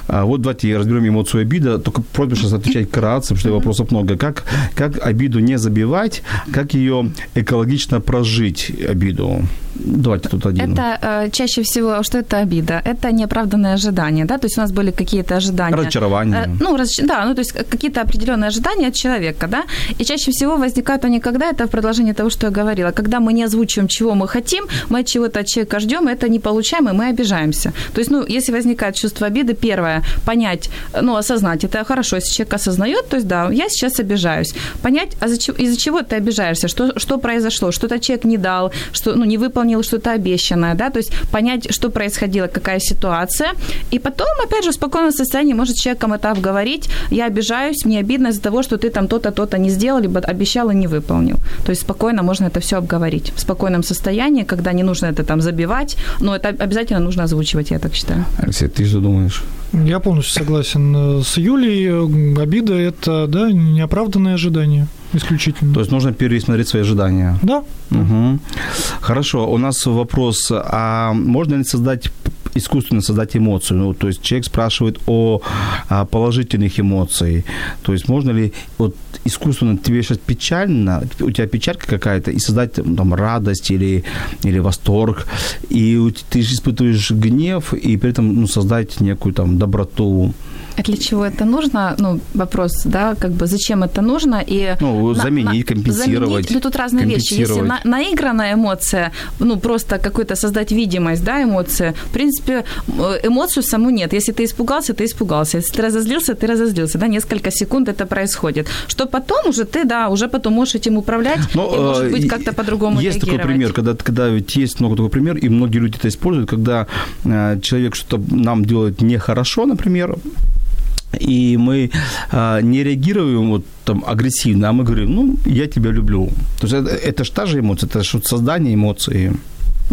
А вот давайте разберем эмоцию обида. Только просьба сейчас отвечать кратко, потому что вопросов много. Как, как обиду не забивать, как ее экологично прожить, обиду? Давайте тут один. Это э, чаще всего, что это обида? Это неоправданное ожидание, да? То есть у нас были какие-то ожидания. Разочарование. Э, ну, раз, да, ну то есть какие-то определенные ожидания от человека, да? И чаще всего возникают они когда? Это в продолжении того, что я говорила. Когда мы не озвучиваем, чего мы хотим, мы от чего-то от человека ждем, это не получаем, и мы обижаемся. То есть, ну, если возникает чувство обиды, первое, понять, ну, осознать, это хорошо, если человек осознает, то есть, да, я сейчас обижаюсь. Понять, а из-за чего ты обижаешься, что, что произошло, что-то человек не дал, что, ну, не выполнил выполнил что-то обещанное, да, то есть понять, что происходило, какая ситуация, и потом, опять же, в спокойном состоянии может человеком это обговорить, я обижаюсь, мне обидно из-за того, что ты там то-то, то-то не сделал, либо обещал и не выполнил. То есть спокойно можно это все обговорить в спокойном состоянии, когда не нужно это там забивать, но это обязательно нужно озвучивать, я так считаю. Алексей, ты что думаешь? Я полностью согласен э, с Юлей. Обида – это да, неоправданное ожидание исключительно. То есть нужно пересмотреть свои ожидания. Да. Угу. Хорошо. У нас вопрос: а можно ли создать искусственно создать эмоцию. Ну, то есть человек спрашивает о, о положительных эмоциях. То есть можно ли вот искусственно тебе сейчас печально, у тебя печалька какая-то, и создать там радость или, или восторг, и ты же испытываешь гнев, и при этом ну, создать некую там доброту. А для чего это нужно? Ну, вопрос, да, как бы зачем это нужно? И ну, заменить, на, компенсировать. Заменить, ну, тут разные вещи. Если на, наигранная эмоция, ну, просто какой-то создать видимость, да, эмоции, в принципе, э, эмоцию саму нет. Если ты испугался, ты испугался. Если ты разозлился, ты разозлился, да, несколько секунд это происходит. Что потом уже ты, да, уже потом можешь этим управлять Но, и, может быть, э, как-то по-другому Есть такой пример, когда, когда ведь есть много такой пример, и многие люди это используют, когда э, человек что-то нам делает нехорошо, например, и мы а, не реагируем вот там агрессивно, а мы говорим, ну, я тебя люблю. То есть это, это же та же эмоция, это же создание эмоций.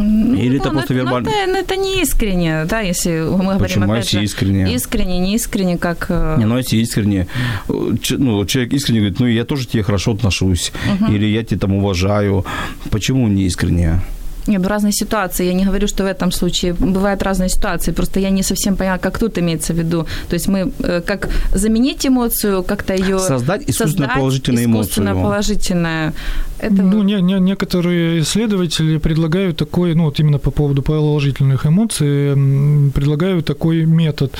Ну, Или это просто ну, вербально? Ну, это, это не искренне, да, если мы говорим Почему, опять же, искренне? Искренне, не искренне, как... Э, не, ну, если искренне, ну, человек искренне говорит, ну, я тоже тебе хорошо отношусь, угу. или я тебя там уважаю. Почему не искренне? Нет, ну, разные ситуации. Я не говорю, что в этом случае бывают разные ситуации. Просто я не совсем поняла, как тут имеется в виду. То есть мы э, как заменить эмоцию, как-то ее создать искусственно положительную эмоцию. Искусственно положительная. Это... Ну, не, не, некоторые исследователи предлагают такой, ну вот именно по поводу положительных эмоций, предлагают такой метод.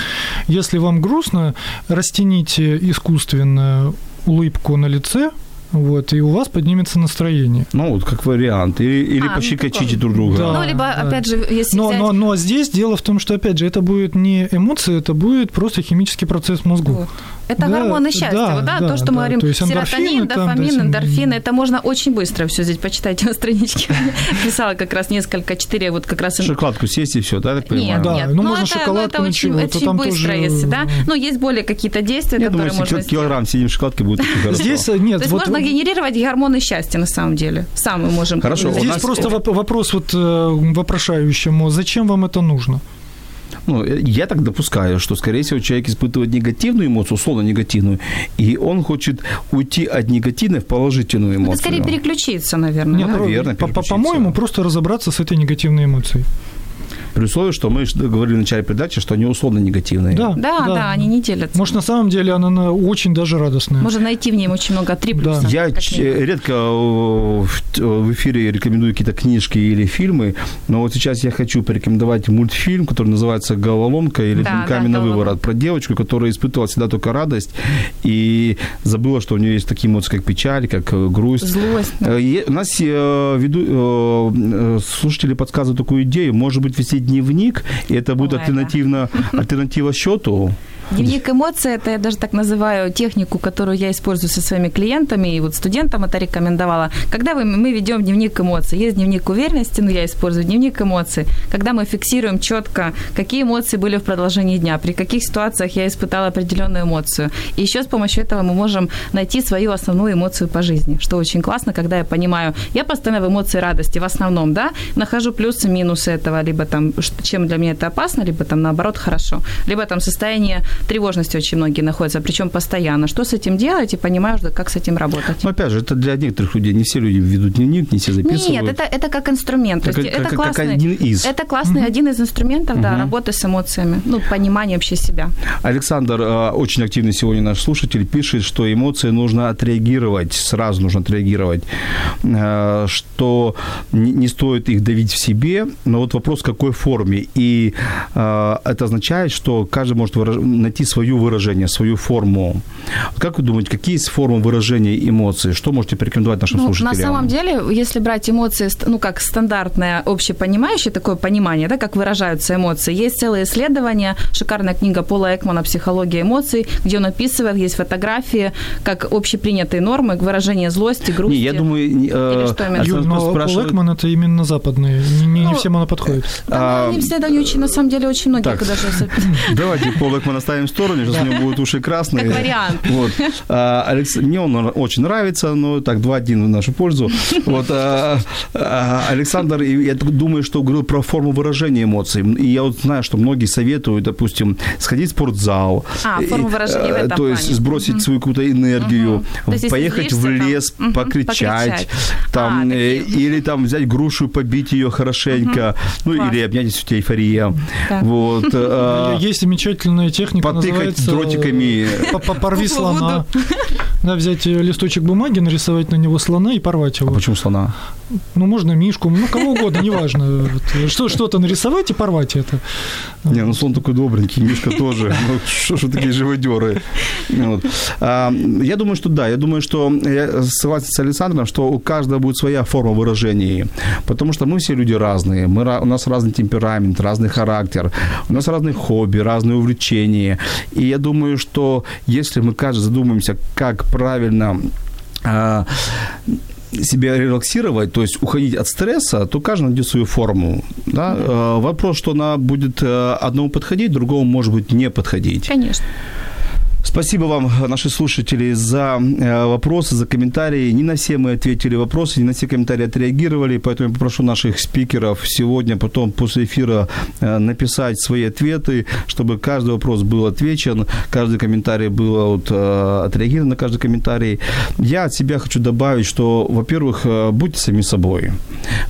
Если вам грустно, растяните искусственно улыбку на лице, вот, и у вас поднимется настроение. Ну, вот как вариант. Или, или а, пощекочите ну, друг друга. Да, ну, либо, да. опять же, если но, взять... но, но здесь дело в том, что, опять же, это будет не эмоции, это будет просто химический процесс мозгу. Вот. Это да, гормоны счастья, да, вот, да, да, то, что да, мы говорим, то серотонин, дофамин, там, эндорфин, это можно очень быстро все здесь почитайте [LAUGHS] на страничке. [LAUGHS] Писала как раз несколько, четыре вот как раз... Шоколадку съесть и все, да, так понимаю? Нет, да, нет. ну, ну можно это, шоколадку, ну, это ничего, очень, очень быстро, тоже... если, да. Но есть более какие-то действия, Я которые думаю, можно если килограмм сидим в шоколадке, будет очень хорошо. Здесь нет. То есть можно генерировать гормоны счастья на самом деле. Сам мы можем. Хорошо. Здесь просто вопрос вот э, вопрошающему, зачем вам это нужно? Ну, я так допускаю, что, скорее всего, человек испытывает негативную эмоцию, условно негативную, и он хочет уйти от негативной в положительную эмоцию. Это скорее переключиться, наверное. Нет, наверное, По-моему, просто разобраться с этой негативной эмоцией. При условии, что мы говорили в начале передачи, что они условно негативные. Да, да, да, да они не делятся. Может, на самом деле она очень даже радостная. Можно найти в ней очень много три плюса. Да. Я редко в эфире рекомендую какие-то книжки или фильмы, но вот сейчас я хочу порекомендовать мультфильм, который называется «Головоломка» или да, «Пинками да, на выворот», про девочку, которая испытывала всегда только радость и забыла, что у нее есть такие эмоции, как печаль, как э, грусть. Злость. Да. Э, у нас э, веду, слушатели подсказывают такую идею, может быть, вести дневник, и это будет Ой, альтернативно, да. альтернатива счету. Дневник эмоций – это я даже так называю технику, которую я использую со своими клиентами, и вот студентам это рекомендовала. Когда вы, мы ведем дневник эмоций, есть дневник уверенности, но я использую дневник эмоций, когда мы фиксируем четко, какие эмоции были в продолжении дня, при каких ситуациях я испытала определенную эмоцию. И еще с помощью этого мы можем найти свою основную эмоцию по жизни, что очень классно, когда я понимаю, я постоянно в эмоции радости, в основном, да, нахожу плюсы, минусы этого, либо там, чем для меня это опасно, либо там наоборот хорошо, либо там состояние тревожности очень многие находятся, причем постоянно. Что с этим делать и понимаешь, как с этим работать? Ну, опять же, это для некоторых людей. Не все люди ведут дневник, не все записывают. Нет, это, это как инструмент. Как, есть как, это классный, как один из. Это классный mm-hmm. один из инструментов, mm-hmm. да, работы с эмоциями, ну, понимание вообще себя. Александр, э, очень активный сегодня наш слушатель, пишет, что эмоции нужно отреагировать, сразу нужно отреагировать, э, что не стоит их давить в себе, но вот вопрос, в какой форме. И э, это означает, что каждый может выражать найти свое выражение, свою форму. Как вы думаете, какие есть формы выражения эмоций? Что можете порекомендовать нашим ну, слушателям? На самом деле, если брать эмоции, ну, как стандартное общепонимающее такое понимание, да, как выражаются эмоции, есть целые исследования, шикарная книга Пола Экмана «Психология эмоций», где он описывает, есть фотографии, как общепринятые нормы выражения злости, грусти. Не, я думаю... Э, Или что именно? Юр, но спрашивает... Пол Экман это именно западные, не, не, ну, не всем она подходит. Да, а, они исследования очень, на самом деле, очень многие так, даже... [LAUGHS] Давайте Пол Экман оставим в сторону, сейчас у него будут уши красные. Как вариант. Вот. А, Алекс... Мне он очень нравится, но так, 2-1 в нашу пользу. Вот, а, а, Александр, я думаю, что говорил про форму выражения эмоций. И я вот знаю, что многие советуют, допустим, сходить в спортзал. А, форму выражения в этом То есть плане. сбросить Мгм. свою какую-то энергию, если поехать в лес, там, покричать, покричать. там, А, э, такие. или там взять грушу, побить ее хорошенько, ну Класс. или обнять, если у тебя эйфория. Да. Вот. [LAUGHS] а, Есть замечательная техника, Потыкать дротиками. по- Порви слона. Да, взять э, листочек бумаги, нарисовать на него слона и порвать А его. почему слона? Ну, можно мишку, ну, кого угодно, неважно. Вот, Что, что-то нарисовать и порвать это. Не, ну слон такой добренький, Мишка тоже. [LAUGHS] Ну, что ж вы такие живодеры? Вот. А, я думаю, что да. Я думаю, что я согласен с Александром, что у каждого будет своя форма выражения. Потому что мы все люди разные. Мы, у нас разный темперамент, разный характер. У нас разные хобби, разные увлечения. И я думаю, что если мы каждый задумаемся, как правильно а, себя релаксировать, то есть уходить от стресса, то каждый найдет свою форму. Да? Э, Вопрос, что она будет э, одному подходить, другому, может быть, не подходить. Конечно. Спасибо вам, наши слушатели, за э, вопросы, за комментарии. Не на все мы ответили вопросы, не на все комментарии отреагировали, поэтому я попрошу наших спикеров сегодня, потом после эфира э, написать свои ответы, чтобы каждый вопрос был отвечен, каждый комментарий был вот, э, отреагирован на каждый комментарий. Я от себя хочу добавить, что, во-первых, будьте сами собой.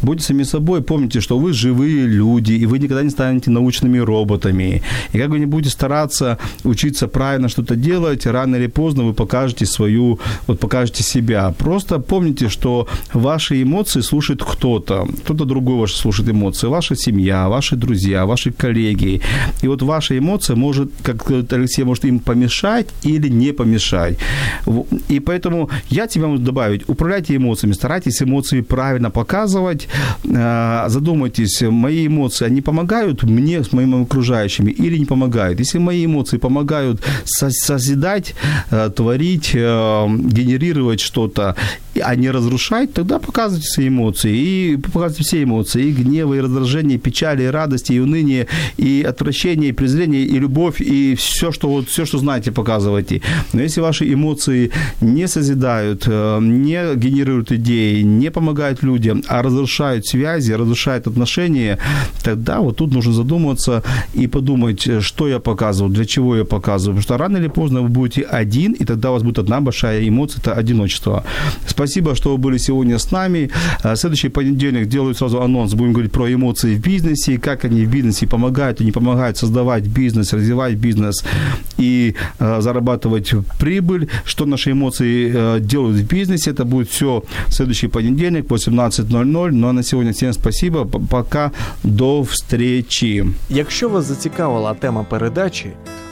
Будьте сами собой, помните, что вы живые люди, и вы никогда не станете научными роботами. И как вы не будете стараться учиться правильно что-то делать, рано или поздно вы покажете свою, вот покажете себя. Просто помните, что ваши эмоции слушает кто-то, кто-то другой ваши слушает эмоции, ваша семья, ваши друзья, ваши коллеги. И вот ваша эмоция может, как говорит Алексей, может им помешать или не помешать. И поэтому я тебе могу добавить, управляйте эмоциями, старайтесь эмоции правильно показывать, Э, задумайтесь, мои эмоции, они помогают мне с моими окружающими или не помогают? Если мои эмоции помогают со- созидать, э, творить, э, генерировать что-то, а не разрушать, тогда показывайте свои эмоции. И показывайте все эмоции. И гнев, и раздражение, и печали, и радости, и уныние, и отвращение, и презрение, и любовь, и все, что, вот, все, что знаете, показывайте. Но если ваши эмоции не созидают, э, не генерируют идеи, не помогают людям, а разрушают связи, разрушают отношения, тогда вот тут нужно задуматься и подумать, что я показываю, для чего я показываю. Потому что рано или поздно вы будете один, и тогда у вас будет одна большая эмоция, это одиночество. Спасибо, что вы были сегодня с нами. Э, Следующий понедельник делаю сразу анонс. Будем говорить про эмоции в бизнесе, как они в бизнесе помогают и не помогают создавать бизнес, развивать бизнес и э, зарабатывать прибыль, что наши эмоции э, делают в бизнесе. Это будет все в следующий понедельник, 18.00. Ну а на сегодня всем спасибо. Пока до встречи. Якщо вас зацікавила тема передачі